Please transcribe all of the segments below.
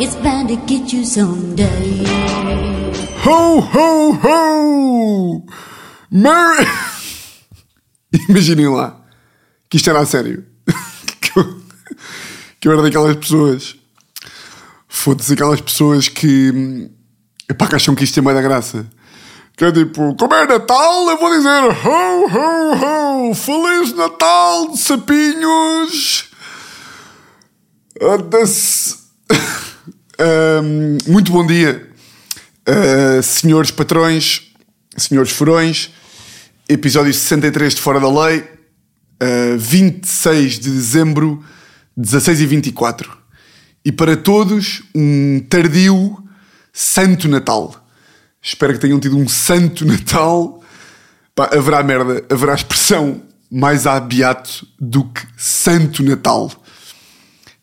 It's bound to get you someday. Ho, ho, ho! Merry... Imaginem lá que isto era a sério. que, eu, que eu era daquelas pessoas. Foda-se, aquelas pessoas que. Epá, que acham que isto é meio da graça. Que é tipo, como é Natal, eu vou dizer ho, ho, ho! Feliz Natal, sapinhos! Anda-se. Ahm, muito bom dia, ah, senhores patrões, senhores furões, episódio 63 de Fora da Lei, ah, 26 de dezembro, 16 e 24. E para todos, um tardio Santo Natal. Espero que tenham tido um Santo Natal. Pá, haverá merda, haverá expressão mais abiato do que Santo Natal.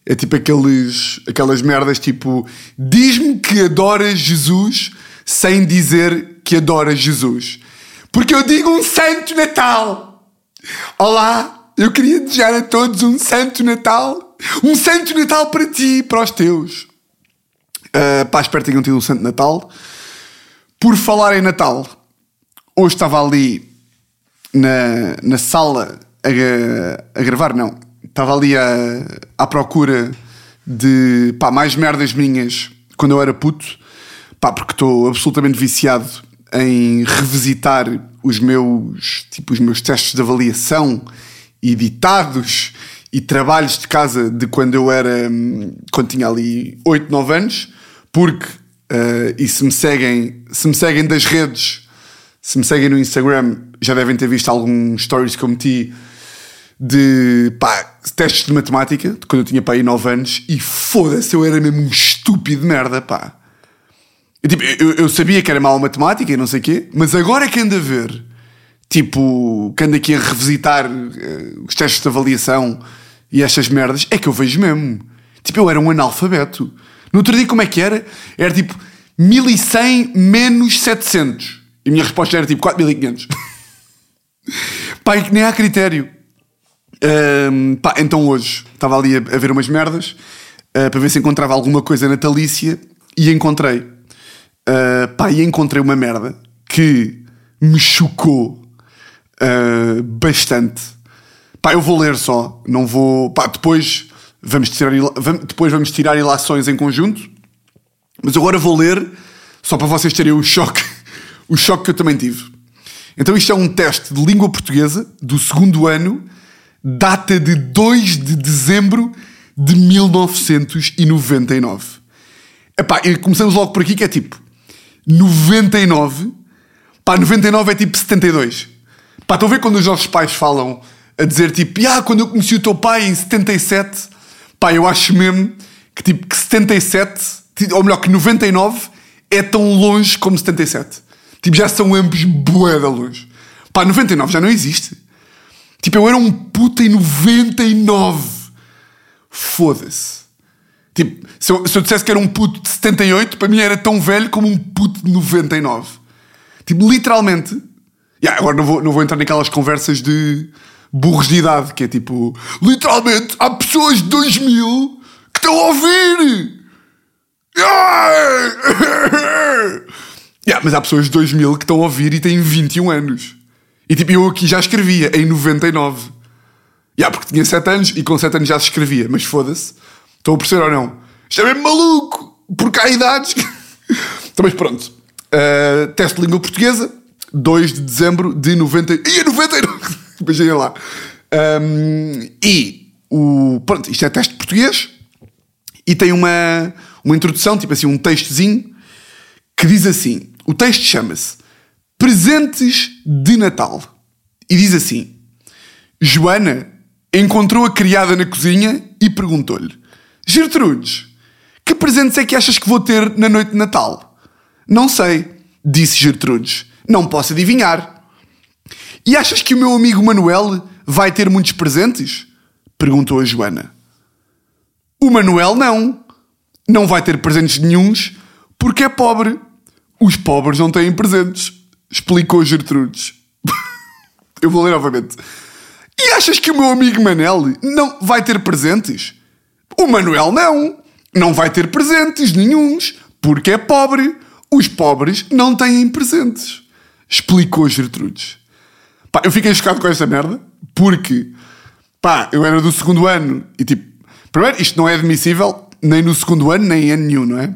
É tipo aqueles, aquelas merdas tipo diz-me que adoras Jesus sem dizer que adoras Jesus. Porque eu digo um Santo Natal. Olá, eu queria desejar a todos um Santo Natal. Um Santo Natal para ti e para os teus. Uh, pá, espero que tenham tido um Santo Natal. Por falar em Natal, hoje estava ali na, na sala a, a gravar, não. Estava ali a, à procura de pá, mais merdas minhas quando eu era puto, pá, porque estou absolutamente viciado em revisitar os meus, tipo, os meus testes de avaliação editados e trabalhos de casa de quando eu era, hum, quando tinha ali 8, 9 anos, porque, eh, e se me seguem, se me seguem das redes, se me seguem no Instagram, já devem ter visto alguns stories que eu meti de pá, testes de matemática, de quando eu tinha pá, aí 9 anos, e foda-se, eu era mesmo um estúpido de merda, pá. Eu, tipo, eu, eu sabia que era mal matemática e não sei o quê, mas agora que ando a ver, tipo, que ando aqui a revisitar eh, os testes de avaliação e estas merdas, é que eu vejo mesmo. Tipo, eu era um analfabeto. No outro dia, como é que era? Era tipo 1100 menos 700. E a minha resposta era tipo 4500. Pá, e que nem há critério. Ahm, pá, então hoje estava ali a, a ver umas merdas ah, para ver se encontrava alguma coisa natalícia e encontrei. Ah, pá, e encontrei uma merda que me chocou ah, bastante. Pá, eu vou ler só, não vou. Pá, depois vamos tirar, ila- vam- depois vamos tirar ilações em conjunto, mas agora vou ler só para vocês terem o choque, o choque que eu também tive. Então isto é um teste de língua portuguesa do segundo ano, data de 2 de dezembro de 1999. Epá, e começamos logo por aqui que é tipo 99, pá, 99 é tipo 72. Pá, estão a ver quando os nossos pais falam a dizer tipo, ah, quando eu conheci o teu pai em 77, pá, eu acho mesmo que tipo que 77, ou melhor, que 99 é tão longe como 77. Tipo, já são ambos bué da longe. Pá, 99 já não existe. Tipo, eu era um puta em 99. Foda-se. Tipo, se eu, se eu dissesse que era um puto de 78, para mim era tão velho como um puto de 99. Tipo, literalmente. Yeah, agora não vou, não vou entrar naquelas conversas de burros de idade, que é tipo, literalmente, há pessoas de 2000 que estão a ouvir. Yeah, mas há pessoas de 2000 que estão a ouvir e têm 21 anos. E tipo, eu aqui já escrevia em 99. Yeah, porque tinha 7 anos e com 7 anos já se escrevia, mas foda-se. Estão a perceber ou não? Isto é mesmo maluco! Porque há idades. então, mas pronto. Uh, teste de língua portuguesa, 2 de dezembro de 90. Ih, 99! Imaginem lá. Um, e o. Pronto, isto é teste de português e tem uma, uma introdução, tipo assim, um textozinho que diz assim: o texto chama-se Presentes de Natal. E diz assim: Joana encontrou a criada na cozinha e perguntou-lhe: Gertrudes, que presentes é que achas que vou ter na noite de Natal? Não sei, disse Gertrudes. Não posso adivinhar. E achas que o meu amigo Manuel vai ter muitos presentes? Perguntou a Joana. O Manuel não. Não vai ter presentes nenhuns porque é pobre. Os pobres não têm presentes, explicou Gertrudes. Eu vou ler novamente. E achas que o meu amigo Manel não vai ter presentes? O Manuel não. não vai ter presentes nenhuns, porque é pobre. Os pobres não têm presentes. Explicou Gertrudes. Pá, eu fiquei chocado com esta merda, porque, pá, eu era do segundo ano e tipo, primeiro, isto não é admissível nem no segundo ano, nem em ano nenhum, não é?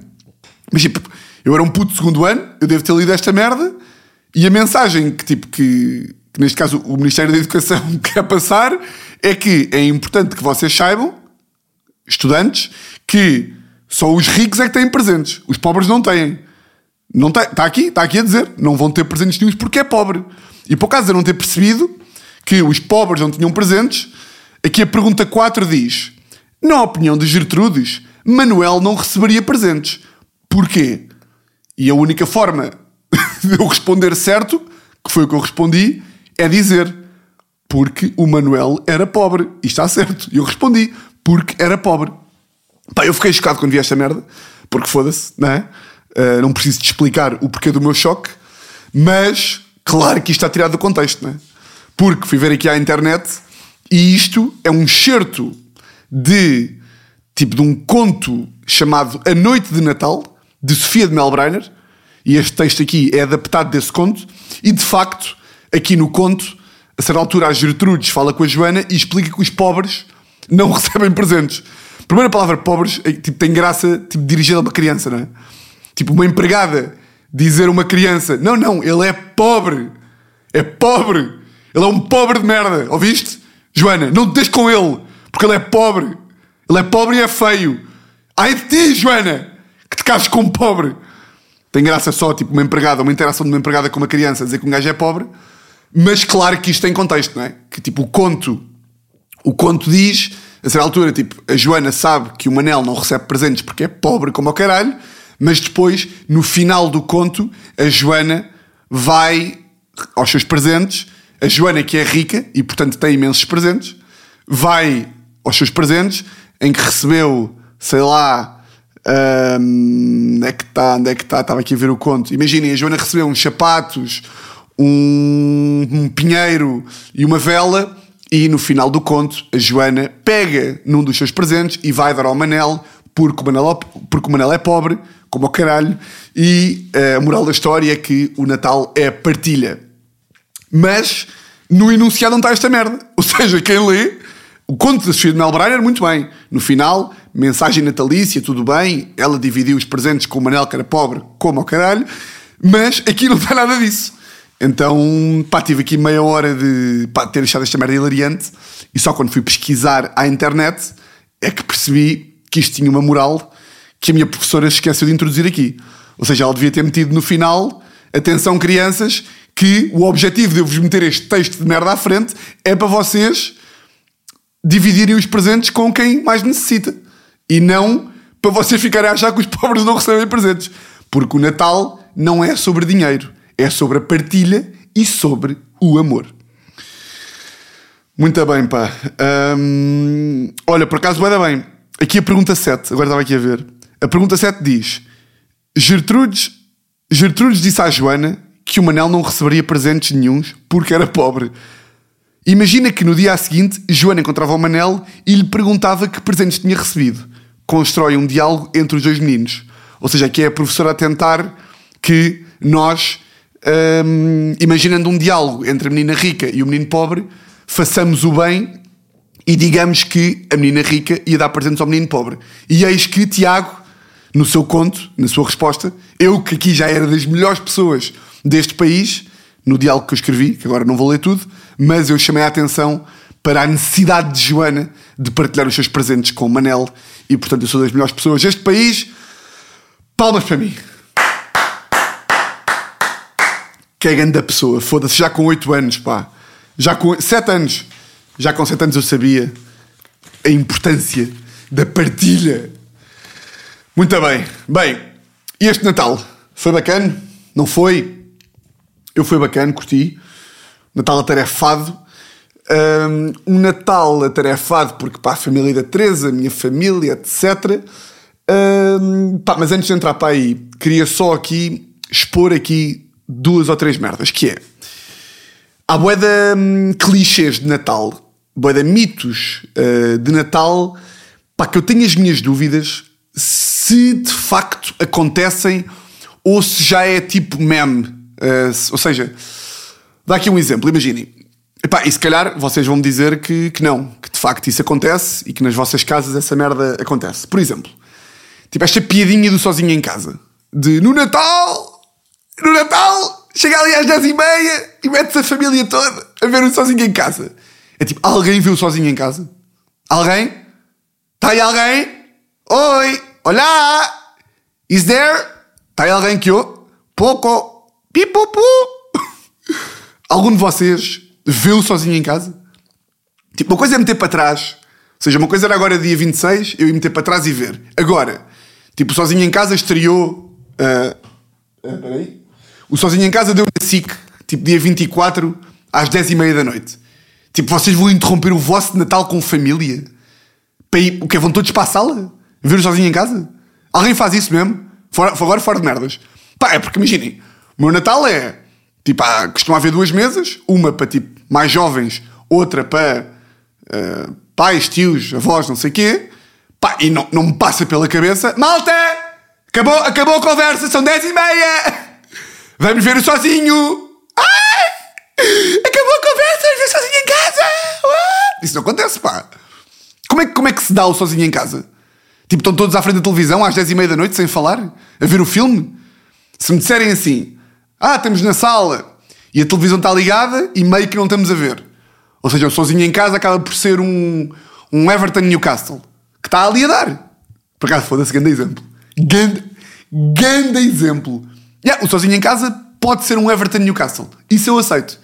Mas tipo, eu era um puto segundo ano, eu devo ter lido esta merda e a mensagem que, tipo, que, que neste caso o Ministério da Educação quer passar é que é importante que vocês saibam, estudantes, que só os ricos é que têm presentes, os pobres não têm. Não tem, está aqui, está aqui a dizer, não vão ter presentes nenhums porque é pobre. E por de eu não ter percebido que os pobres não tinham presentes, aqui a pergunta 4 diz: Na opinião de Gertrudes, Manuel não receberia presentes. Porquê? E a única forma eu responder certo, que foi o que eu respondi, é dizer: Porque o Manuel era pobre. E está certo. E eu respondi: Porque era pobre. Pá, eu fiquei chocado quando vi esta merda, porque foda-se, não é? Uh, não preciso te explicar o porquê do meu choque, mas claro que isto está tirado do contexto, não é? Porque fui ver aqui à internet e isto é um excerto de tipo de um conto chamado A Noite de Natal, de Sofia de Melbreiner, e este texto aqui é adaptado desse conto, e de facto, aqui no conto, a certa altura a Gertrudes fala com a Joana e explica que os pobres não recebem presentes. Primeira palavra pobres é, tipo, tem graça tipo, dirigida a uma criança, não é? Tipo, uma empregada dizer a uma criança: Não, não, ele é pobre. É pobre. Ele é um pobre de merda. Ouviste? Joana, não te deixes com ele, porque ele é pobre. Ele é pobre e é feio. Ai de ti, Joana, que te cases com um pobre. Tem graça só, tipo, uma empregada, uma interação de uma empregada com uma criança, dizer que um gajo é pobre. Mas claro que isto tem contexto, não é? Que tipo, o conto, o conto diz, a certa altura, tipo, a Joana sabe que o Manel não recebe presentes porque é pobre como o caralho, mas depois, no final do conto, a Joana vai aos seus presentes. A Joana, que é rica e, portanto, tem imensos presentes, vai aos seus presentes, em que recebeu, sei lá, hum, onde é que está? Onde é que está? Estava aqui a ver o conto. Imaginem, a Joana recebeu uns sapatos, um, um pinheiro e uma vela. E no final do conto, a Joana pega num dos seus presentes e vai dar ao Manel, porque o Manel, porque o Manel é pobre, como o caralho, e uh, a moral da história é que o Natal é partilha. Mas no enunciado não está esta merda. Ou seja, quem lê o conto da Sofia de Melbreiner, muito bem. No final, mensagem natalícia, tudo bem. Ela dividiu os presentes com o Manel, que era pobre, como ao caralho. Mas aqui não está nada disso. Então, pá, tive aqui meia hora de pá, ter achado esta merda hilariante. E só quando fui pesquisar à internet é que percebi que isto tinha uma moral que a minha professora esqueceu de introduzir aqui. Ou seja, ela devia ter metido no final, atenção crianças, que o objetivo de eu vos meter este texto de merda à frente é para vocês dividirem os presentes com quem mais necessita. E não para vocês ficarem a achar que os pobres não recebem presentes. Porque o Natal não é sobre dinheiro, é sobre a partilha e sobre o amor. Muito bem, pá. Olha, por acaso dar bem. Aqui a pergunta 7, agora estava aqui a ver. A pergunta 7 diz: Gertrudes, Gertrudes disse à Joana que o Manel não receberia presentes nenhums porque era pobre. Imagina que no dia seguinte Joana encontrava o Manel e lhe perguntava que presentes tinha recebido. Constrói um diálogo entre os dois meninos. Ou seja, aqui é a professora a tentar que nós, hum, imaginando um diálogo entre a menina rica e o menino pobre, façamos o bem e digamos que a menina rica ia dar presentes ao menino pobre. E eis que Tiago no seu conto, na sua resposta, eu que aqui já era das melhores pessoas deste país, no diálogo que eu escrevi, que agora não vou ler tudo, mas eu chamei a atenção para a necessidade de Joana de partilhar os seus presentes com Manel e, portanto, eu sou das melhores pessoas deste país. Palmas para mim. Que é grande pessoa, foda-se, já com 8 anos, pá. Já com 7 anos. Já com 7 anos eu sabia a importância da partilha muito bem. Bem, este Natal foi bacana? Não foi? Eu fui bacana, curti. Natal atarefado. Um Natal atarefado porque, pá, a família da Teresa, a minha família, etc. Um, pá, mas antes de entrar para aí, queria só aqui expor aqui duas ou três merdas, que é... Há de hum, clichês de Natal, de mitos uh, de Natal, pá, que eu tenho as minhas dúvidas se de facto acontecem ou se já é tipo meme. Uh, ou seja, dá aqui um exemplo, imaginem. E se calhar vocês vão me dizer que, que não, que de facto isso acontece e que nas vossas casas essa merda acontece. Por exemplo, tipo esta piadinha do sozinho em casa. De no Natal, no Natal, chega ali às 10 e meia e mete-se a família toda a ver o sozinho em casa. É tipo, alguém viu o sozinho em casa? Alguém? Está aí alguém? Oi! Olá! Is there? Está aí alguém que eu? Pouco! Pipopu! Algum de vocês viu sozinho em casa? Tipo, uma coisa é meter para trás. Ou seja, uma coisa era agora dia 26, eu ia meter para trás e ver. Agora, tipo, sozinho em casa estreou. Uh, uh, peraí. O Sozinho em Casa deu na SIC, tipo, dia 24, às 10 e meia da noite. Tipo, vocês vão interromper o vosso Natal com família? Para ir, o que Vão todos para a sala? Ver o Sozinho em Casa? Alguém faz isso mesmo? Fora, agora fora de merdas. Pá, é porque imaginem, o meu Natal é tipo, ah, costuma haver duas mesas, uma para tipo mais jovens, outra para uh, pais, tios, avós, não sei quê. Pá, e não, não me passa pela cabeça, malta! Acabou, acabou a conversa, são 10 e meia! Vamos ver o sozinho! Ai! Acabou a conversa, ver sozinho em casa! Isso não acontece, pá! Como é, como é que se dá o sozinho em casa? Tipo, estão todos à frente da televisão às 10 e meia da noite sem falar? A ver o filme? Se me disserem assim, ah, estamos na sala e a televisão está ligada e meio que não estamos a ver. Ou seja, o sozinho em casa acaba por ser um, um Everton Newcastle que está ali a dar. Por acaso, foda-se, grande exemplo. Grande, grande exemplo. Yeah, o sozinho em casa pode ser um Everton Newcastle. Isso eu aceito.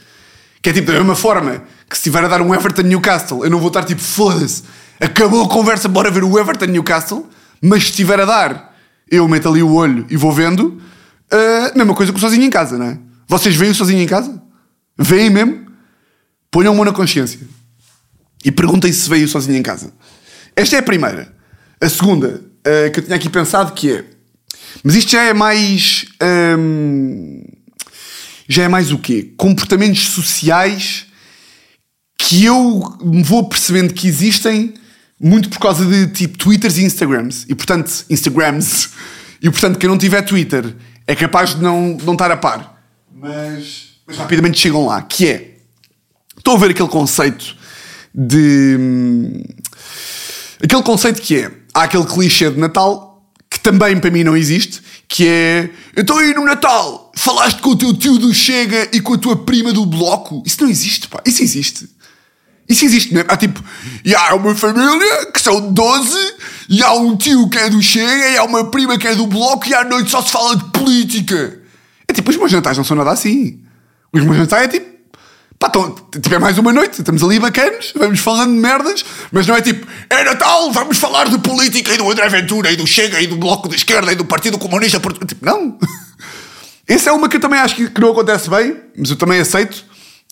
Que é tipo da mesma forma que se estiver a dar um Everton Newcastle, eu não vou estar tipo, foda-se, acabou a conversa, bora ver o Everton Newcastle. Mas se estiver a dar, eu meto ali o olho e vou vendo. Uh, mesma coisa que o sozinho em casa, não é? Vocês veem o sozinho em casa? Veem mesmo? Ponham-me na consciência. E perguntem se veio sozinho em casa. Esta é a primeira. A segunda, uh, que eu tinha aqui pensado, que é mas isto já é mais. Hum, já é mais o quê? Comportamentos sociais que eu me vou percebendo que existem muito por causa de tipo Twitters e Instagrams. E portanto, Instagrams. E portanto, quem não tiver Twitter é capaz de não, não estar a par. Mas, mas rapidamente chegam lá. Que é. Estou a ver aquele conceito de. Hum, aquele conceito que é. Há aquele clichê de Natal que também para mim não existe, que é então aí no Natal falaste com o teu tio do Chega e com a tua prima do Bloco. Isso não existe, pá. Isso existe. Isso existe, não é? Há tipo, e há uma família que são 12, e há um tio que é do Chega, e há uma prima que é do Bloco, e à noite só se fala de política. É tipo, os meus jantares não são nada assim. Os meus jantares é tipo, Pá, então, tipo, é mais uma noite, estamos ali bacanos, vamos falando de merdas, mas não é tipo, é Natal, vamos falar de política e do André Ventura e do Chega e do Bloco de Esquerda e do Partido Comunista. Tipo, não. Essa é uma que eu também acho que não acontece bem, mas eu também aceito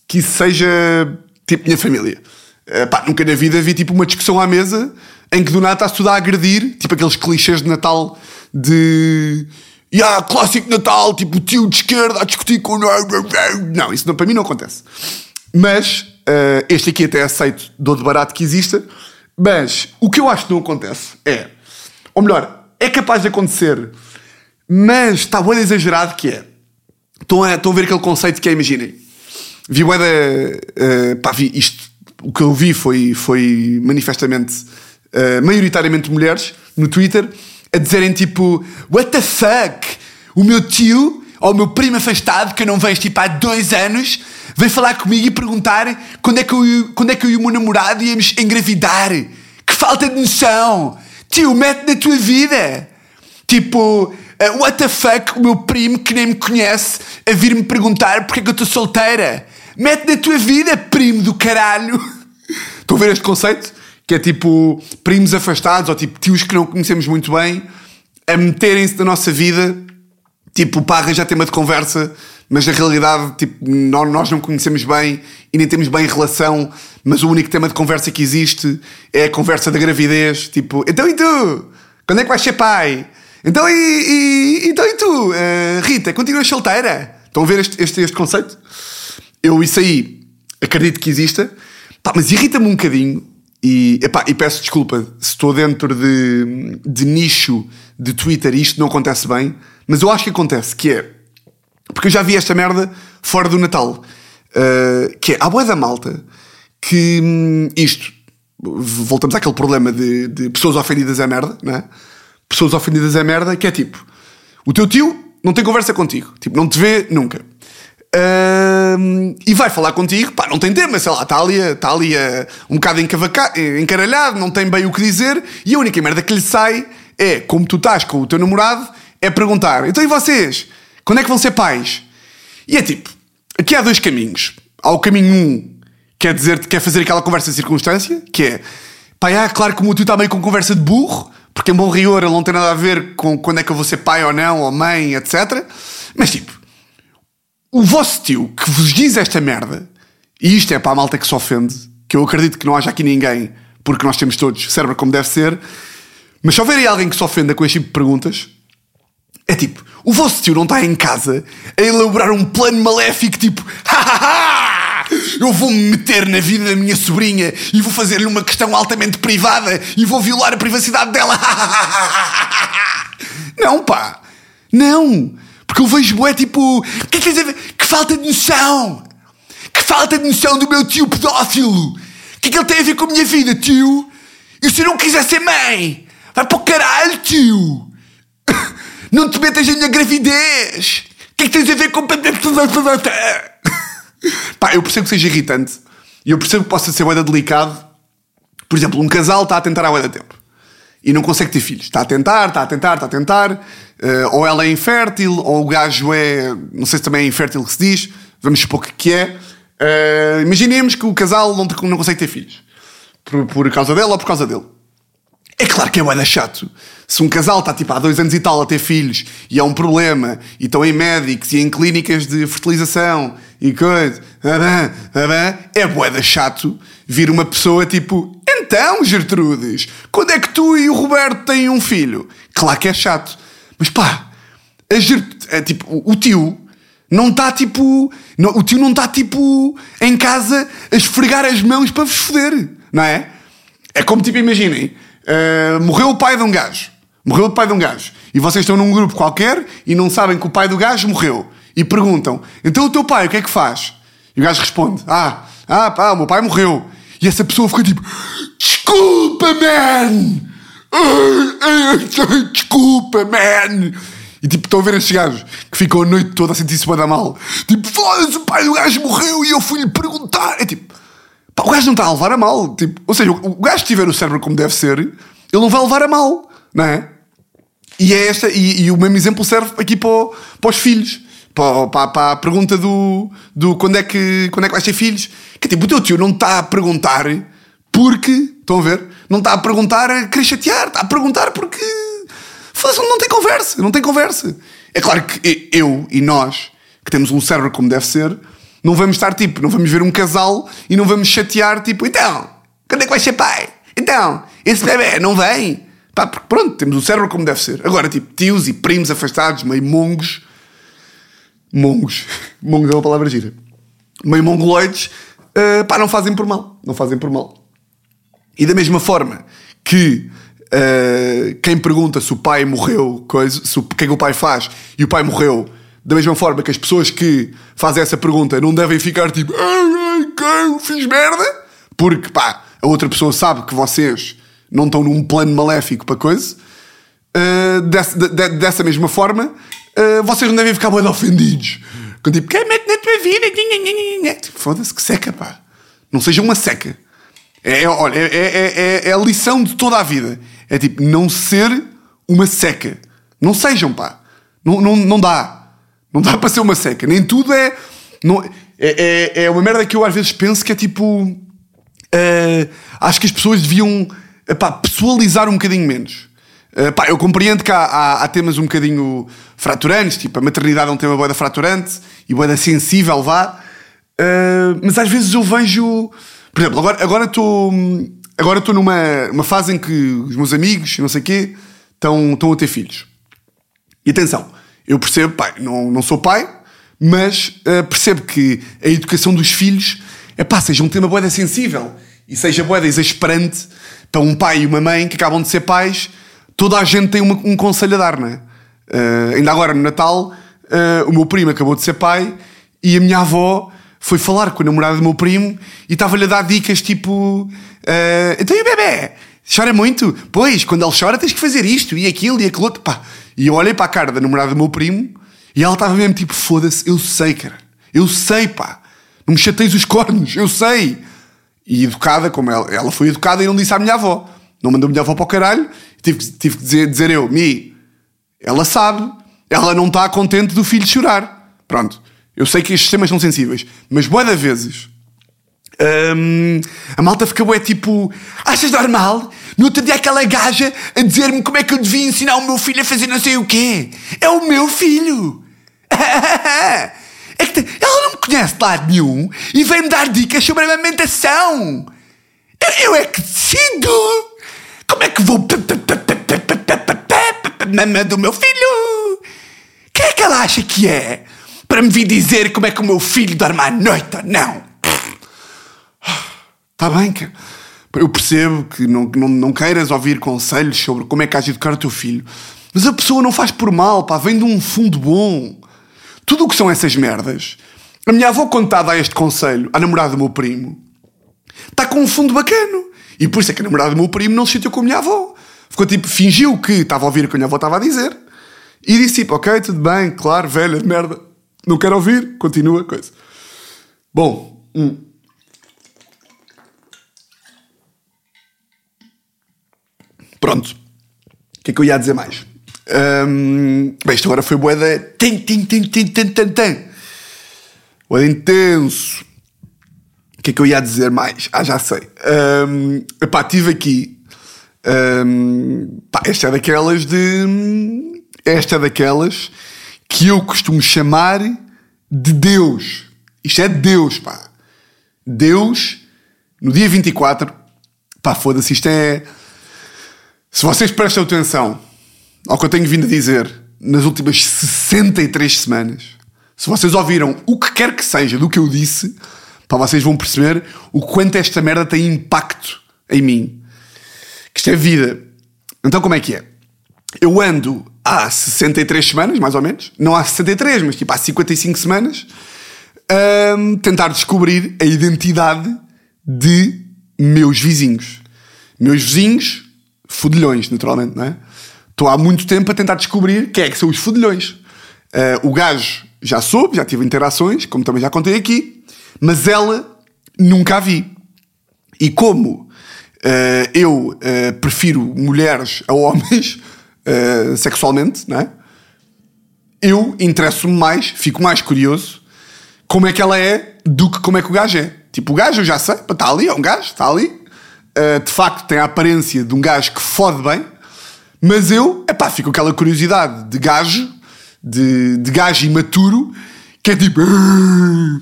que isso seja tipo minha família. Uh, pá, nunca na vida vi tipo uma discussão à mesa em que do nada está-se tudo a agredir, tipo aqueles clichês de Natal de. E yeah, clássico Natal, tipo tio de esquerda a discutir com. Não, isso não, para mim não acontece. Mas uh, este aqui até aceito, dou de barato que exista. Mas o que eu acho que não acontece é. Ou melhor, é capaz de acontecer, mas está bem exagerado que é. Estão a, estão a ver aquele conceito que é, imaginem. Vi bué da. Uh, pá, vi isto. O que eu vi foi, foi manifestamente, uh, maioritariamente mulheres no Twitter a dizerem tipo: What the fuck? O meu tio, ou o meu primo afastado, que eu não vejo tipo há dois anos, veio falar comigo e perguntar quando é que eu, quando é que eu e o meu namorado íamos engravidar. Que falta de noção! Tio, mete na tua vida! Tipo, uh, what the fuck, o meu primo que nem me conhece a vir-me perguntar porque é que eu estou solteira. Mete na tua vida, primo do caralho. Estão a ver este conceito? que é tipo primos afastados ou tipo tios que não conhecemos muito bem a meterem-se na nossa vida, tipo, para arranjar tema de conversa, mas na realidade, tipo, nós não conhecemos bem e nem temos bem relação, mas o único tema de conversa que existe é a conversa da gravidez, tipo, então e tu? Quando é que vais ser pai? Então e, e então e tu? Uh, Rita, continuas solteira? Estão a ver este, este, este conceito? Eu isso aí acredito que exista, pá, mas irrita-me um bocadinho E, epá, e peço desculpa se estou dentro de, de nicho de Twitter e isto não acontece bem, mas eu acho que acontece, que é. Porque eu já vi esta merda fora do Natal. Uh, que é a boa da malta que hum, isto. Voltamos àquele problema de, de pessoas ofendidas é merda, né? Pessoas ofendidas é merda, que é tipo: o teu tio não tem conversa contigo, tipo, não te vê nunca. Uh, e vai falar contigo, pá, não tem tema, sei lá, está ali, está ali uh, um bocado encaralhado, não tem bem o que dizer, e a única merda que lhe sai é, como tu estás com o teu namorado, é perguntar: então e vocês? Quando é que vão ser pais? E é tipo: aqui há dois caminhos. Há o caminho um, quer dizer, quer fazer aquela conversa de circunstância, que é pá, é, claro que o meu tio está meio com conversa de burro, porque em bom rigor ele não tem nada a ver com quando é que eu vou ser pai ou não, ou mãe, etc. Mas tipo o vosso tio que vos diz esta merda, e isto é para a malta que se ofende, que eu acredito que não haja aqui ninguém, porque nós temos todos cérebro como deve ser, mas se houver aí alguém que se ofenda com este tipo de perguntas, é tipo, o vosso tio não está em casa a elaborar um plano maléfico tipo, eu vou-me meter na vida da minha sobrinha e vou fazer-lhe uma questão altamente privada e vou violar a privacidade dela. não, pá. Não. Porque eu vejo, é tipo, que, que, que falta de noção! Que falta de noção do meu tio pedófilo! O que é que ele tem a ver com a minha vida, tio? E se eu não quiser ser mãe? Vai para o caralho, tio! Não te metas na minha gravidez! O que é que tens a ver com. Pá, eu percebo que seja irritante e eu percebo que possa ser boeda delicado. Por exemplo, um casal está a tentar há boeda tempo e não consegue ter filhos. Está a tentar, está a tentar, está a tentar. Uh, ou ela é infértil, ou o gajo é. Não sei se também é infértil que se diz. Vamos supor que é. Uh, imaginemos que o casal não, não consegue ter filhos. Por, por causa dela ou por causa dele. É claro que é bué chato. Se um casal está tipo há dois anos e tal a ter filhos e é um problema e estão em médicos e em clínicas de fertilização e coisa, é bué chato vir uma pessoa tipo então, Gertrudes, quando é que tu e o Roberto têm um filho? Claro que é chato. Mas pá, a Gert... é, tipo, o tio não está tipo. Não, o tio não está tipo em casa a esfregar as mãos para vos foder, não é? É como tipo, imaginem, uh, morreu o pai de um gajo. Morreu o pai de um gajo. E vocês estão num grupo qualquer e não sabem que o pai do gajo morreu. E perguntam: então o teu pai o que é que faz? E o gajo responde: ah, ah, pá, o meu pai morreu. E essa pessoa fica tipo: Desculpa, man! Desculpa, man! E tipo, estão a ver estes gajos que ficam a noite toda a sentir-se bem da mal. Tipo, foda-se, o pai do gajo morreu e eu fui-lhe perguntar. É tipo, pá, o gajo não está a levar a mal. Tipo, ou seja, o gajo tiver o cérebro como deve ser, ele não vai levar a mal, não é? E é esta, e, e o mesmo exemplo serve aqui para, para os filhos. Para, para, para, a pergunta do, do quando, é que, quando é que vais ter filhos. Que tipo, o teu tio não está a perguntar porque, estão a ver? Não está a perguntar a querer chatear, está a perguntar porque. Não tem conversa, não tem conversa. É claro que eu e nós, que temos um cérebro como deve ser, não vamos estar tipo, não vamos ver um casal e não vamos chatear, tipo, então, quando é que vai ser pai? Então, esse bebê não vem? Pá, porque pronto, temos o cérebro como deve ser. Agora, tipo, tios e primos afastados, meio mongos. Mongos. Mongos é uma palavra gira. Meio mongoloides, uh, pá, não fazem por mal. Não fazem por mal. E da mesma forma que uh, quem pergunta se o pai morreu, coisa, se o, que é o pai faz e o pai morreu, da mesma forma que as pessoas que fazem essa pergunta não devem ficar tipo, ai, ai, fiz merda, porque pá, a outra pessoa sabe que vocês não estão num plano maléfico para coisa. Uh, desse, de, dessa mesma forma, uh, vocês não devem ficar muito ofendidos. Com tipo, quem mete na tua vida? Tipo, foda-se que seca, pá. Não seja uma seca. É, olha, é, é, é, a lição de toda a vida. É tipo, não ser uma seca. Não sejam, pá. Não, não, não dá. Não dá para ser uma seca. Nem tudo é. Não, é, é, é uma merda que eu às vezes penso que é tipo. Uh, acho que as pessoas deviam epá, pessoalizar um bocadinho menos. Uh, pá, eu compreendo que há, há, há, temas um bocadinho fraturantes, tipo a maternidade é um tema boeda fraturante e boeda sensível, vá. Uh, mas às vezes eu vejo por exemplo, agora agora estou agora estou numa uma fase em que os meus amigos, não sei o quê, estão estão a ter filhos. E atenção, eu percebo, pai, não, não sou pai, mas uh, percebo que a educação dos filhos é pá, seja um tema boeda sensível e seja boeda exasperante para um pai e uma mãe que acabam de ser pais, toda a gente tem uma- um conselho a dar, não é? Uh, ainda agora no Natal, uh, o meu primo acabou de ser pai e a minha avó foi falar com a namorada do meu primo e estava-lhe a dar dicas tipo: uh, Então bebê? Chora muito? Pois, quando ele chora tens que fazer isto e aquilo e aquilo outro. Pá. E eu olhei para a cara da namorada do meu primo e ela estava mesmo tipo: Foda-se, eu sei, cara. Eu sei, pá. Não me chateis os cornos, eu sei. E educada, como ela, ela foi educada e não disse à minha avó. Não mandou a minha avó para o caralho. Tive, tive que dizer, dizer eu, Mi, ela sabe, ela não está contente do filho chorar. Pronto. Eu sei que estes temas são sensíveis, mas boa de vezes hum, a malta fica bué tipo: Achas normal? No outro dia aquela gaja a dizer-me como é que eu devia ensinar o meu filho a fazer não sei o quê. É o meu filho. É que ela não me conhece de lado nenhum e vem-me dar dicas sobre a amamentação. Eu, eu é que decido. Como é que vou mamar do meu filho? Quem é que ela acha que é? Para me vir dizer como é que o meu filho dorme à noite ou não? Está bem, cara. Eu percebo que não, não, não queiras ouvir conselhos sobre como é que has de educar o teu filho. Mas a pessoa não faz por mal, pá, vem de um fundo bom. Tudo o que são essas merdas. A minha avó, quando está a dar este conselho à namorada do meu primo, está com um fundo bacano. E por isso é que a namorada do meu primo não se chateou com a minha avó. Ficou tipo, fingiu que estava a ouvir o que a minha avó estava a dizer. E disse tipo, ok, tudo bem, claro, velha de merda. Não quero ouvir, continua, coisa. Bom, hum. Pronto. O que é que eu ia dizer mais? Hum, bem, isto agora foi boeda. Tim, tim, tim, tim, tim, tim. Boeda intenso. Que é que eu ia dizer mais? Ah, já sei. Hum, epá, tive aqui. hum, pá, esta é daquelas de. Esta é daquelas que eu costumo chamar de Deus. Isto é Deus, pá. Deus, no dia 24. Pá, foda-se, isto é. Se vocês prestam atenção ao que eu tenho vindo a dizer nas últimas 63 semanas, se vocês ouviram o que quer que seja do que eu disse, pá, vocês vão perceber o quanto esta merda tem impacto em mim. Que isto é vida. Então, como é que é? Eu ando há 63 semanas, mais ou menos, não há 63, mas tipo há 55 semanas, a tentar descobrir a identidade de meus vizinhos. Meus vizinhos, fudilhões, naturalmente, não é? Estou há muito tempo a tentar descobrir quem é que são os fudilhões. Ah, o gajo já soube, já tive interações, como também já contei aqui, mas ela nunca a vi. E como ah, eu ah, prefiro mulheres a homens ah, sexualmente, não é? eu interesso-me mais, fico mais curioso como é que ela é do que como é que o gajo é. Tipo, o gajo eu já sei, está ali, é um gajo, está ali. Uh, de facto, tem a aparência de um gajo que fode bem, mas eu, epá, fico com aquela curiosidade de gajo, de, de gajo imaturo, que é tipo, "Ah,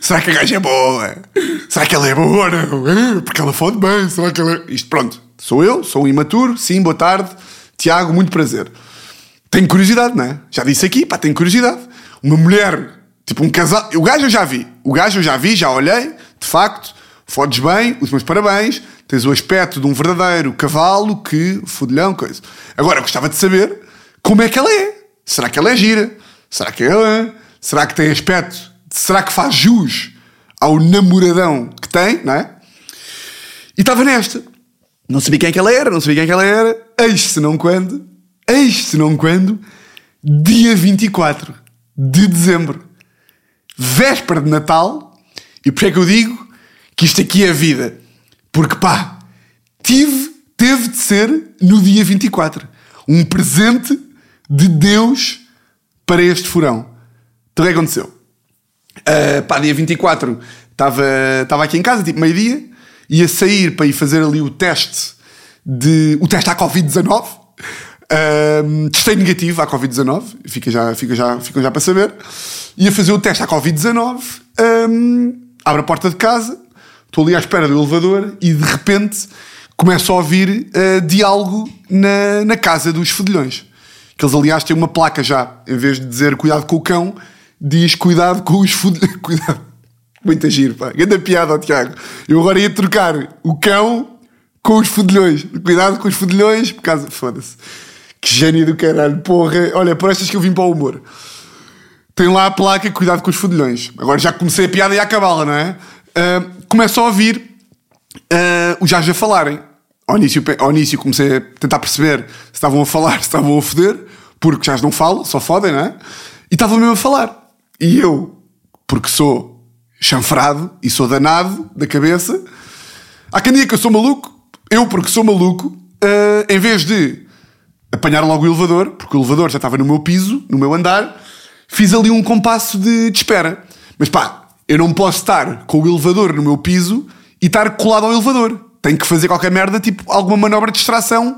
será que a gaja é boa? Será que ela é boa ou não? Ah, Porque ela fode bem, será que ela é... Isto, pronto, sou eu, sou um imaturo, sim, boa tarde, Tiago, muito prazer. Tenho curiosidade, não é? Já disse aqui, pá, tenho curiosidade. Uma mulher, tipo um casal. O gajo eu já vi. O gajo eu já vi, já olhei. De facto, fodes bem, os meus parabéns. Tens o aspecto de um verdadeiro cavalo que. fudilhão, coisa. Agora, eu gostava de saber como é que ela é. Será que ela é gira? Será que ela é? Será que tem aspecto? Será que faz jus ao namoradão que tem, não é? E estava nesta. Não sabia quem é que ela era, não sabia quem é que ela era. Eis se não quando, eis se não quando, dia 24 de dezembro, véspera de Natal. E porquê é que eu digo que isto aqui é vida? Porque pá, tive, teve de ser no dia 24. Um presente de Deus para este furão. Então o que é aconteceu? Uh, pá, dia 24 estava aqui em casa, tipo meio-dia, ia sair para ir fazer ali o teste de o teste à Covid-19. Um, testei negativo à Covid-19, fica já, fica, já, fica já para saber. Ia fazer o teste à Covid-19, um, abro a porta de casa, estou ali à espera do elevador e de repente começo a ouvir uh, diálogo na, na casa dos fedilhões. Que eles, aliás, têm uma placa já, em vez de dizer cuidado com o cão, diz cuidado com os fudilhões. Cuidado, Muito giro, pá. Grande piada, ó, Tiago. Eu agora ia trocar o cão com os fudilhões. Cuidado com os fudilhões, por causa. Foda-se. Que gênio do caralho, porra. Olha, por estas que eu vim para o humor. Tem lá a placa, cuidado com os fudilhões. Agora já comecei a piada e a acabá-la, não é? Uh, começo a ouvir uh, os gajos a falarem. Ao início, ao início comecei a tentar perceber se estavam a falar, se estavam a foder, porque já não falam, só fodem, não é? E estavam mesmo a falar. E eu, porque sou chanfrado e sou danado da cabeça, há quem diga que eu sou maluco, eu, porque sou maluco, uh, em vez de apanhar logo o elevador, porque o elevador já estava no meu piso, no meu andar, fiz ali um compasso de, de espera. Mas pá, eu não posso estar com o elevador no meu piso e estar colado ao elevador. Tenho que fazer qualquer merda, tipo alguma manobra de distração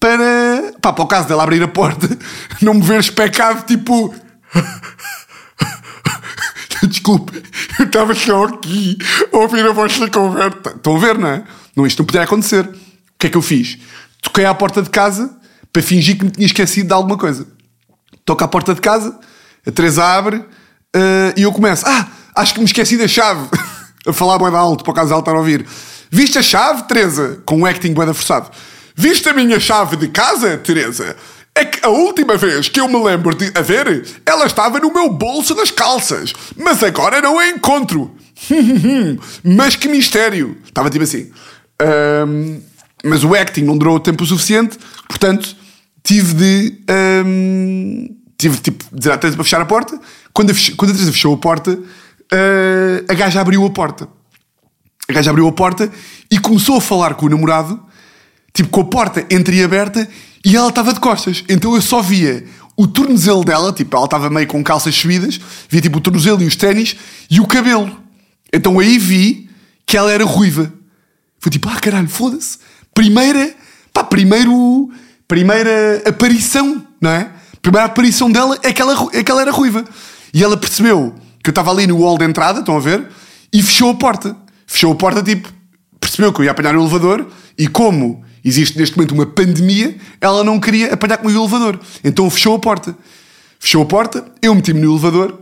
para, pá, para o caso dela abrir a porta, não me ver especado, tipo. Desculpe, eu estava só aqui a ouvir a vossa conversa. Estão a ver, não é? Não, isto não podia acontecer. O que é que eu fiz? Toquei à porta de casa para fingir que me tinha esquecido de alguma coisa. Toco à porta de casa, a Teresa abre uh, e eu começo. Ah, acho que me esqueci da chave. a falar bem alto, para o caso ela estar a ouvir. Viste a chave, Teresa? Com um acting bem forçado. Viste a minha chave de casa, Teresa? É que a última vez que eu me lembro de a ver, ela estava no meu bolso das calças. Mas agora não a encontro. mas que mistério. Estava tipo assim. Um, mas o acting não durou tempo suficiente, portanto, tive de. Um, tive tipo, de dizer à Teresa para fechar a porta. Quando a, quando a Teresa fechou a porta, uh, a gaja abriu a porta. A gaja abriu a porta e começou a falar com o namorado, tipo com a porta entreaberta, e ela estava de costas. Então eu só via o tornozelo dela, tipo, ela estava meio com calças subidas, via tipo o tornozelo e os ténis e o cabelo. Então aí vi que ela era ruiva. Foi tipo, ah caralho, foda-se. Primeira, pá, primeiro, primeira aparição, não é? primeira aparição dela é que, ela, é que ela era ruiva. E ela percebeu que eu estava ali no hall de entrada, estão a ver? E fechou a porta. Fechou a porta, tipo, percebeu que eu ia apanhar o elevador e como existe neste momento uma pandemia, ela não queria apanhar comigo o elevador. Então fechou a porta. Fechou a porta, eu meti-me no elevador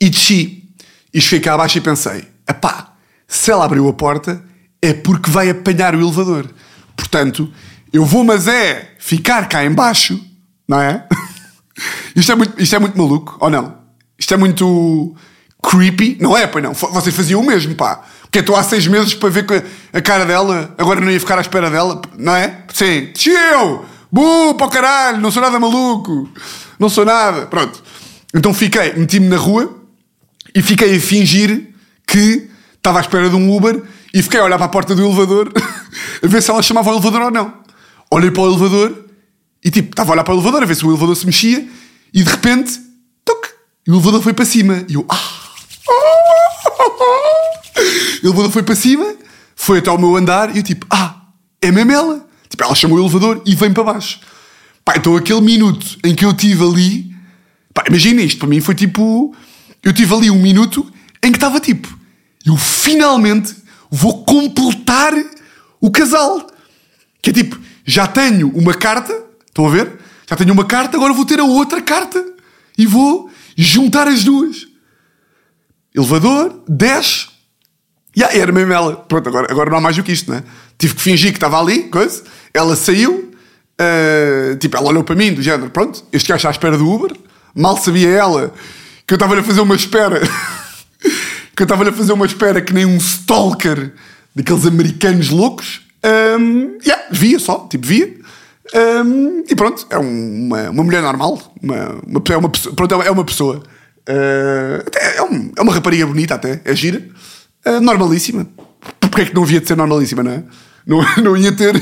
e desci. E cheguei cá abaixo e pensei: apá, se ela abriu a porta é porque vai apanhar o elevador. Portanto, eu vou, mas é ficar cá embaixo não é? isto, é muito, isto é muito maluco, ou não? Isto é muito creepy, não é? Pois não, vocês faziam o mesmo, pá. Porque estou há seis meses para ver a cara dela, agora não ia ficar à espera dela, não é? Sim, chill, buh, para o caralho, não sou nada maluco, não sou nada, pronto. Então fiquei, meti-me na rua e fiquei a fingir que estava à espera de um Uber e fiquei a olhar para a porta do elevador a ver se ela chamava o elevador ou não. Olhei para o elevador e tipo, estava a olhar para o elevador a ver se o elevador se mexia e de repente, toque, o elevador foi para cima. E eu, ah! O elevador foi para cima, foi até ao meu andar e eu tipo, ah, é mesmo ela. Tipo, ela chamou o elevador e vem para baixo. Pá, então aquele minuto em que eu tive ali, pá, imagina isto, para mim foi tipo, eu tive ali um minuto em que estava tipo, eu finalmente vou completar o casal. Que é tipo, já tenho uma carta Estão a ver? Já tenho uma carta, agora vou ter a outra carta. E vou juntar as duas. Elevador, desce. E yeah, era mesmo ela. Pronto, agora, agora não há mais do que isto, né? Tive que fingir que estava ali, coisa. Ela saiu. Uh, tipo, ela olhou para mim, do género, pronto, este gajo está à espera do Uber. Mal sabia ela que eu estava a fazer uma espera. que eu estava a fazer uma espera que nem um stalker daqueles americanos loucos. Um, yeah, via só, tipo, via. Um, e pronto, é uma, uma mulher normal. Uma, uma, é, uma, pronto, é uma pessoa. Uh, é, um, é, uma rapariga bonita até, é gira. Uh, normalíssima. Porque é que não havia de ser normalíssima, não é? Não, não, ia ter,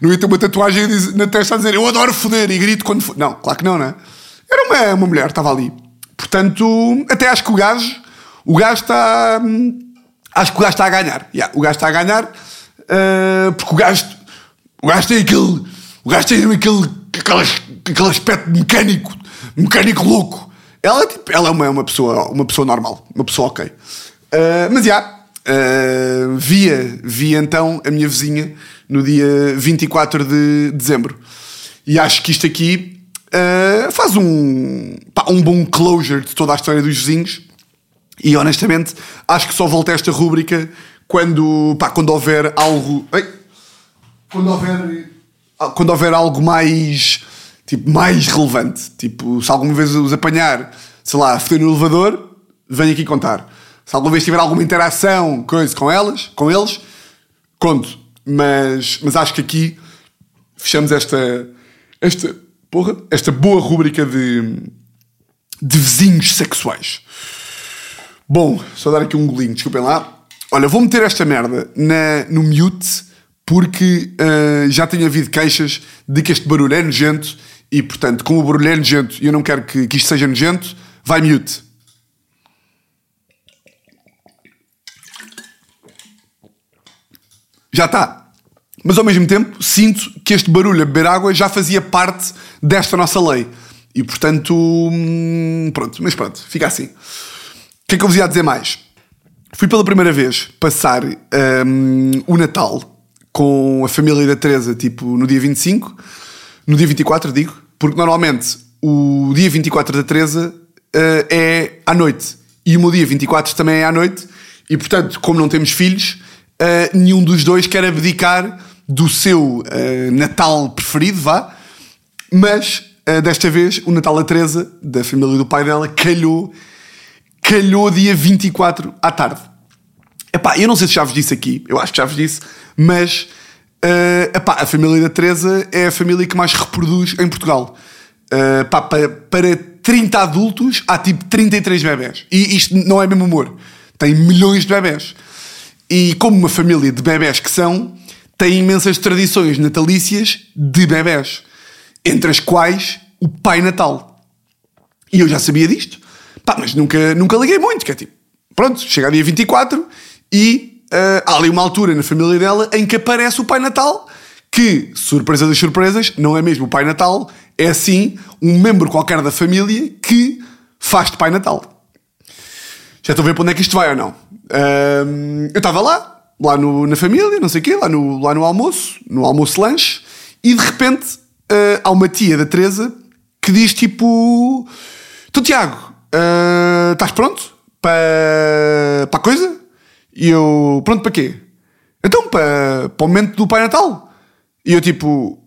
não ia ter uma tatuagem na testa a dizer eu adoro foder e grito quando foder. Não, claro que não, não é? Era uma, uma mulher, estava ali. Portanto, até acho que o gajo, o gajo está. Acho que o gajo está a ganhar. Yeah, o gajo está a ganhar uh, porque o gajo, o gajo tem aquele o gajo tem aquele, aquele, aquele aspecto mecânico, mecânico louco. Ela, tipo, ela é uma, uma, pessoa, uma pessoa normal, uma pessoa ok. Uh, mas já, uh, via, via então a minha vizinha no dia 24 de dezembro. E acho que isto aqui uh, faz um, pá, um bom closure de toda a história dos vizinhos. E honestamente, acho que só volta esta rúbrica quando, quando houver algo. Ei, quando houver. Quando houver algo mais. Tipo, mais relevante. Tipo, se alguma vez os apanhar, sei lá, a no elevador, venho aqui contar. Se alguma vez tiver alguma interação, coisa com elas, com eles, conto. Mas, mas acho que aqui fechamos esta. Esta. Porra, esta boa rúbrica de. de vizinhos sexuais. Bom, só dar aqui um golinho, desculpem lá. Olha, vou meter esta merda na, no mute porque uh, já tenho havido queixas de que este barulho é nojento e, portanto, como o barulho é nojento e eu não quero que, que isto seja nojento, vai mute. Já está. Mas ao mesmo tempo sinto que este barulho a beber água já fazia parte desta nossa lei. E portanto, hum, pronto, mas pronto, fica assim que é que eu vos ia dizer mais? Fui pela primeira vez passar um, o Natal com a família da Teresa, tipo, no dia 25, no dia 24, digo, porque normalmente o dia 24 da Teresa uh, é à noite. E o meu dia 24 também é à noite, e portanto, como não temos filhos, uh, nenhum dos dois quer abdicar do seu uh, Natal preferido, vá, mas desta vez o Natal da Teresa, da família do pai dela, calhou calhou dia 24 à tarde. Epá, eu não sei se já vos disse aqui, eu acho que já vos disse, mas uh, epá, a família da Teresa é a família que mais reproduz em Portugal. Uh, epá, para, para 30 adultos há tipo 33 bebés. E isto não é mesmo humor. Tem milhões de bebés. E como uma família de bebés que são, tem imensas tradições natalícias de bebés. Entre as quais o Pai Natal. E eu já sabia disto. Pá, mas nunca, nunca liguei muito, que é tipo, pronto, chega dia 24 e uh, há ali uma altura na família dela em que aparece o Pai Natal, que, surpresa das surpresas, não é mesmo o Pai Natal, é sim um membro qualquer da família que faz de Pai Natal. Já estou a ver para onde é que isto vai ou não. Uh, eu estava lá, lá no, na família, não sei o quê, lá no, lá no almoço, no almoço-lanche, e de repente uh, há uma tia da Teresa que diz tipo: Tu, Tiago, Uh, estás pronto para, para a coisa? E eu, pronto para quê? Então, para, para o momento do Pai Natal. E eu, tipo,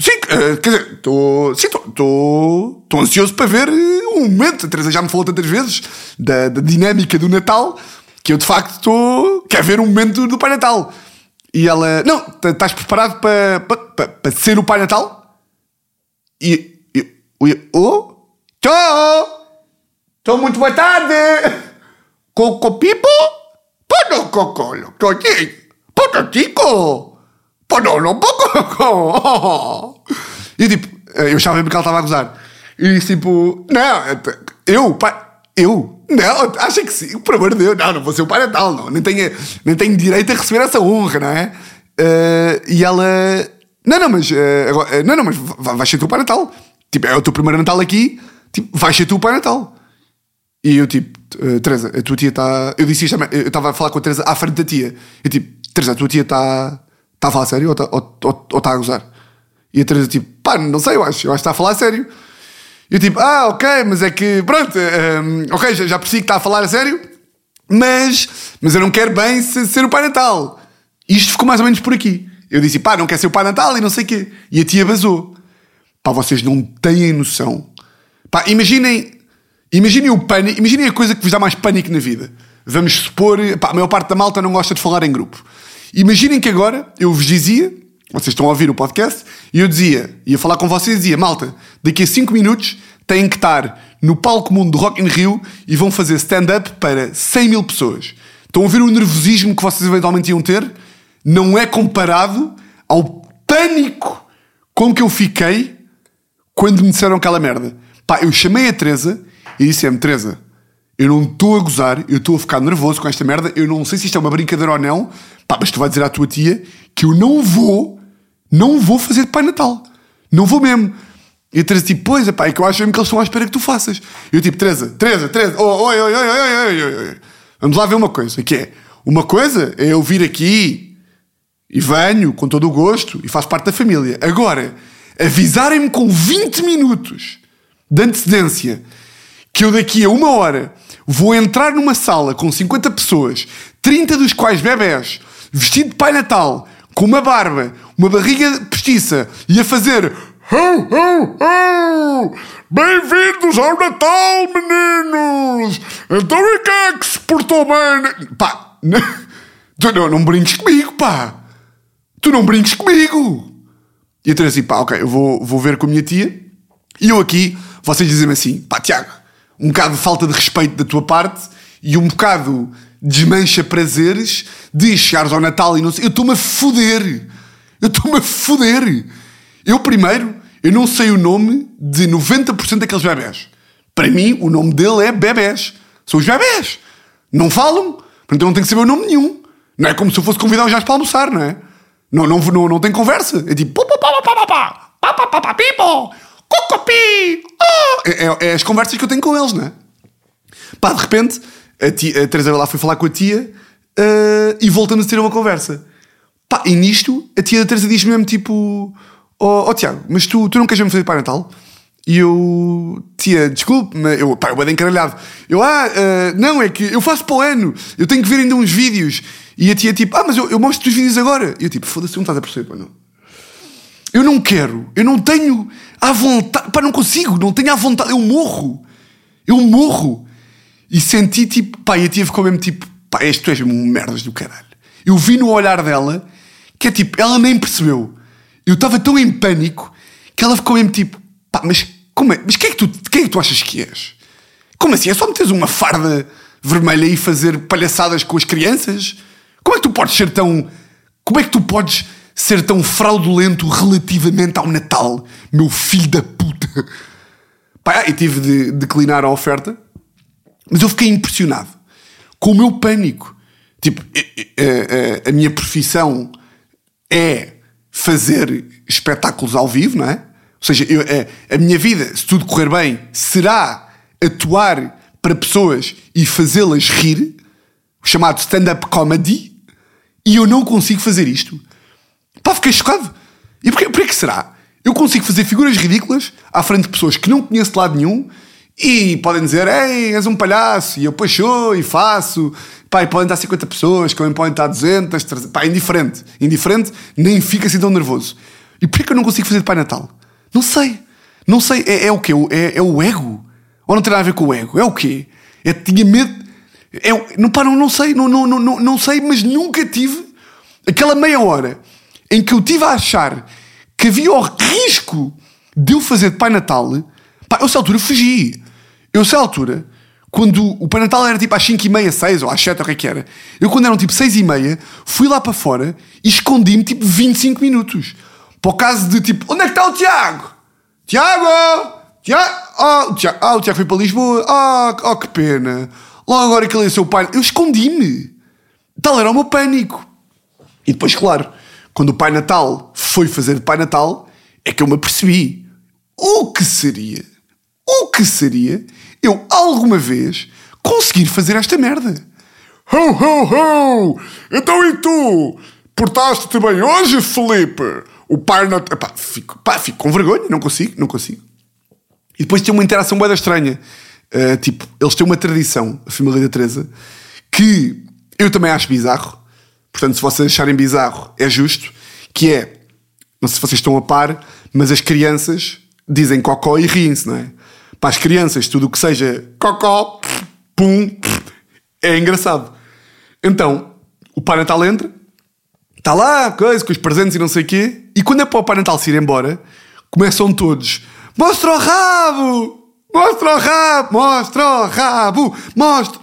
sim, uh, quer dizer, estou estou ansioso para ver um momento. A Teresa já me falou tantas vezes da, da dinâmica do Natal que eu, de facto, estou. quero ver um momento do Pai Natal. E ela, não, estás preparado para, para, para, para ser o Pai Natal? E eu, eu oh, estou! Estou muito boa tarde. Coco Pipo? Pono Cocolo. Oye, Pono Tico. Pono no Poco. E tipo, eu achava mesmo que ela estava a gozar. E tipo, não, eu, pai, eu? Não, acha que sim, por amor de Deus, não, não vou ser o pai natal, não, nem tenho, nem tenho direito a receber essa honra, não é? Uh, e ela, não, não, mas, uh, agora, não, não, mas vais ser tu o pai natal. Tipo, é o teu primeiro Natal aqui, tipo, vais ser tu o pai natal. E eu tipo, uh, Teresa, a tua tia está. Eu disse isto, eu estava a falar com a Teresa à frente da tia. Eu tipo, Teresa, a tua tia está. Está a falar sério ou está tá a gozar? E a Teresa tipo, pá, não sei, eu acho, eu acho que está a falar sério. Eu tipo, ah, ok, mas é que, pronto, um, ehm, ok, já, já percebi que está a falar a sério, mas, mas eu não quero bem ser o Pai Natal. Isto ficou mais ou menos por aqui. Eu disse, pá, não quer ser o Pai Natal e não sei o quê. E a tia vazou. Pá, vocês não têm noção. Pá, imaginem Imaginem o pânico, imaginem a coisa que vos dá mais pânico na vida. Vamos supor, pá, a maior parte da malta não gosta de falar em grupo. Imaginem que agora eu vos dizia, vocês estão a ouvir o podcast, e eu dizia, ia falar com vocês e dizia, malta, daqui a 5 minutos têm que estar no palco mundo do Rock in Rio e vão fazer stand-up para 100 mil pessoas. Estão a ver o nervosismo que vocês eventualmente iam ter? Não é comparado ao pânico com que eu fiquei quando me disseram aquela merda. Pá, eu chamei a Teresa e disse-me, Teresa, eu não estou a gozar, eu estou a ficar nervoso com esta merda, eu não sei se isto é uma brincadeira ou não, pá, mas tu vais dizer à tua tia que eu não vou, não vou fazer Pai Natal. Não vou mesmo. E a Teresa tipo, pois, é pá, é que eu acho mesmo que eles estão à espera que tu faças. Eu tipo, Teresa, Teresa, Teresa, oi, oi, oi, oi, oi, oi, oi. Vamos lá ver uma coisa, que é, uma coisa é eu vir aqui e venho com todo o gosto e faço parte da família. Agora, avisarem-me com 20 minutos de antecedência que eu daqui a uma hora vou entrar numa sala com 50 pessoas, 30 dos quais bebés, vestido de Pai Natal, com uma barba, uma barriga postiça e a fazer Ho, ho, ho! Bem-vindos ao Natal, meninos! Então e quem é que se portou bem? Pá, não, tu não, não brinques comigo, pá! Tu não brinques comigo! E eu tenho assim, pá, ok, eu vou, vou ver com a minha tia. E eu aqui, vocês dizem-me assim, pá, Tiago, um bocado de falta de respeito da tua parte e um bocado desmancha prazeres de chegares ao Natal e não sei. Eu estou-me a foder! Eu estou-me a foder! Eu primeiro, eu não sei o nome de 90% daqueles bebés. Para mim, o nome dele é bebés. São os bebés. Não falam, portanto eu não tenho que saber o nome nenhum. Não é como se eu fosse convidar gajos para almoçar, não é? Não, não, não, não tem conversa. É tipo. Cocopi! Oh! É, é, é as conversas que eu tenho com eles, não é? Pá, de repente, a, tia, a Teresa lá foi falar com a tia uh, e voltamos a ter uma conversa. Pá, e nisto, a tia da Teresa diz mesmo tipo: Ó oh, oh, Tiago, mas tu, tu não queres mesmo fazer Pai Natal? E eu, tia, desculpe, mas eu, pá, eu bem encaralhado. Eu, ah, uh, não, é que eu faço para o ano, eu tenho que ver ainda uns vídeos. E a tia, tipo, ah, mas eu, eu mostro os vídeos agora. E eu, tipo, foda-se, não estás a perceber, pá, não. Eu não quero, eu não tenho a vontade, pá, não consigo, não tenho a vontade, eu morro. Eu morro. E senti, tipo, pá, e a tia ficou mesmo, tipo, pá, tu és um merdas do caralho. Eu vi no olhar dela que é tipo, ela nem percebeu. Eu estava tão em pânico que ela ficou mesmo tipo, pá, mas como é? Mas quem é que tu, quem é que tu achas que és? Como assim? É só meteres uma farda vermelha e fazer palhaçadas com as crianças? Como é que tu podes ser tão. Como é que tu podes ser tão fraudulento relativamente ao Natal, meu filho da puta? Pá, e tive de declinar a oferta, mas eu fiquei impressionado com o meu pânico. Tipo, a, a, a minha profissão é fazer espetáculos ao vivo, não é? Ou seja, eu, a, a minha vida, se tudo correr bem, será atuar para pessoas e fazê-las rir, o chamado stand-up comedy, e eu não consigo fazer isto. Pá, fiquei chocado. E porquê, porquê que será? Eu consigo fazer figuras ridículas à frente de pessoas que não conheço de lado nenhum e podem dizer, ei, és um palhaço, e eu sou e faço. Pá, e podem estar 50 pessoas, como podem estar 200, 300. Pá, indiferente. Indiferente, nem fica assim tão nervoso. E porquê que eu não consigo fazer de Pai Natal? Não sei. Não sei. É, é o quê? É, é, o ego? Ou não tem nada a ver com o ego? É o quê? É, tinha medo. É, não, pá, não, não sei. Não, não, não, não sei, mas nunca tive aquela meia hora em que eu tive a achar que havia o risco de eu fazer de Pai Natal. Pá, eu, essa altura, fugi. Eu, essa altura, quando o Pai Natal era tipo às 5 e meia, 6 ou às 7, ou o que é que era, eu, quando eram tipo 6 e meia, fui lá para fora e escondi-me tipo 25 minutos. Para o caso de tipo, onde é que está o Tiago? Tiago! Tiago! Oh, o Tiago, ah, o Tiago foi para Lisboa. Ah, oh, que pena. Logo agora que ele é seu pai. Eu escondi-me. Tal era o meu pânico. E depois, claro, quando o Pai Natal foi fazer de Pai Natal, é que eu me apercebi. O que seria? O que seria eu alguma vez conseguir fazer esta merda? Ho, ho, ho! Então e tu? Portaste-te bem hoje, Felipe? O pai não. Epá, fico, pá, fico com vergonha, não consigo, não consigo. E depois tem uma interação bem estranha. Uh, tipo, eles têm uma tradição, a família da Teresa, que eu também acho bizarro. Portanto, se vocês acharem bizarro, é justo. Que é, não sei se vocês estão a par, mas as crianças dizem cocó e riem-se, não é? Para as crianças, tudo o que seja cocó, pum, é engraçado. Então, o Pai Natal entra, está lá, coisa, com os presentes e não sei o quê. E quando é para o Pai Natal se ir embora, começam todos: Mostra o rabo! Mostra o rabo! Mostra o rabo! Mostra!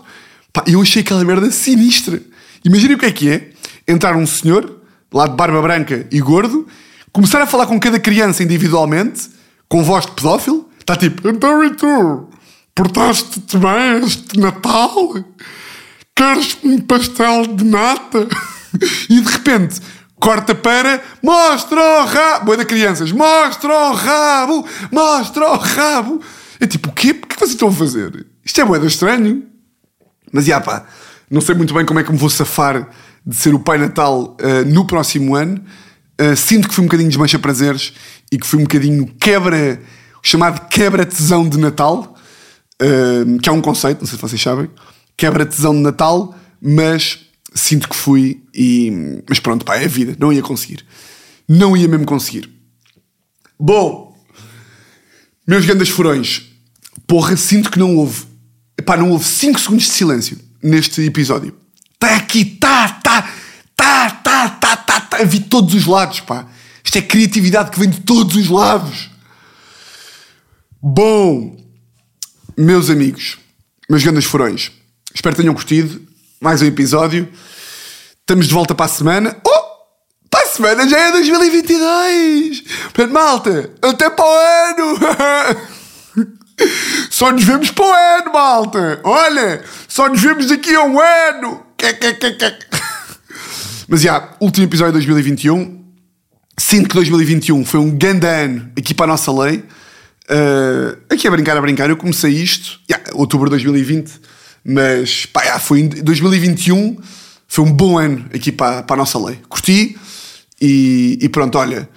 Pá, eu achei aquela merda sinistra. Imaginem o que é que é entrar um senhor, lá de barba branca e gordo, começar a falar com cada criança individualmente, com voz de pedófilo. Está tipo: Então e tu? Portaste-te bem este Natal? Queres um pastel de nata? e de repente corta para mostra o rabo. Boa da crianças, mostra o rabo, mostra o rabo. É tipo, o quê? O que vocês estão a fazer? Isto é moeda estranho. Mas, já pá, não sei muito bem como é que me vou safar de ser o Pai Natal uh, no próximo ano. Uh, sinto que fui um bocadinho desmancha prazeres e que fui um bocadinho quebra, chamado quebra tesão de Natal. uh, que é um conceito, não sei se vocês sabem, quebra tesão de Natal, mas sinto que fui e. Mas pronto, pá, é a vida, não ia conseguir. Não ia mesmo conseguir. Bom, meus grandes furões, porra, sinto que não houve. Epá, não houve 5 segundos de silêncio neste episódio. Está aqui, tá, tá, tá, tá, tá, tá, tá. Vi todos os lados, pá. Isto é criatividade que vem de todos os lados. Bom, meus amigos, meus grandes furões, espero que tenham curtido mais um episódio. Estamos de volta para a semana. Oh! Para a semana já é 2022! Portanto, malta, até para o ano! Só nos vemos para o ano, malta! Olha, só nos vemos daqui a um ano! Mas já, yeah, último episódio de 2021. Sinto que 2021 foi um grande ano aqui para a nossa lei. Uh, aqui a brincar, a brincar, eu comecei isto, yeah, outubro de 2020, mas pá, yeah, foi em 2021 foi um bom ano aqui para, para a nossa lei. Curti e, e pronto, olha,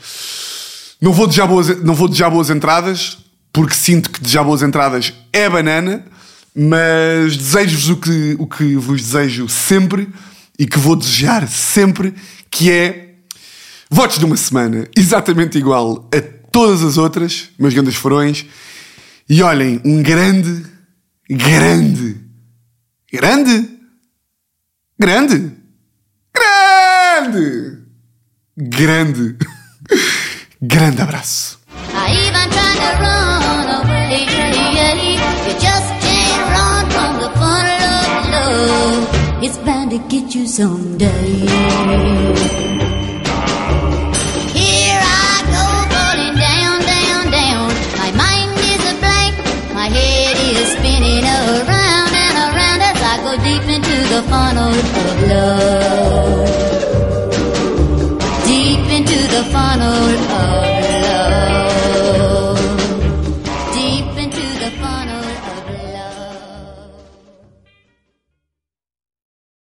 não vou, desejar boas, não vou desejar boas entradas, porque sinto que desejar boas entradas é banana, mas desejo-vos o que, o que vos desejo sempre e que vou desejar sempre, que é votos de uma semana exatamente igual a todas as outras, meus grandes furões. E olhem, um grande, grande, grande, grande, grande, grande, grande abraço. It's bound to get you someday. Here I go falling down, down, down. My mind is a blank, my head is spinning around and around as I go deep into the funnel of love. Deep into the funnel of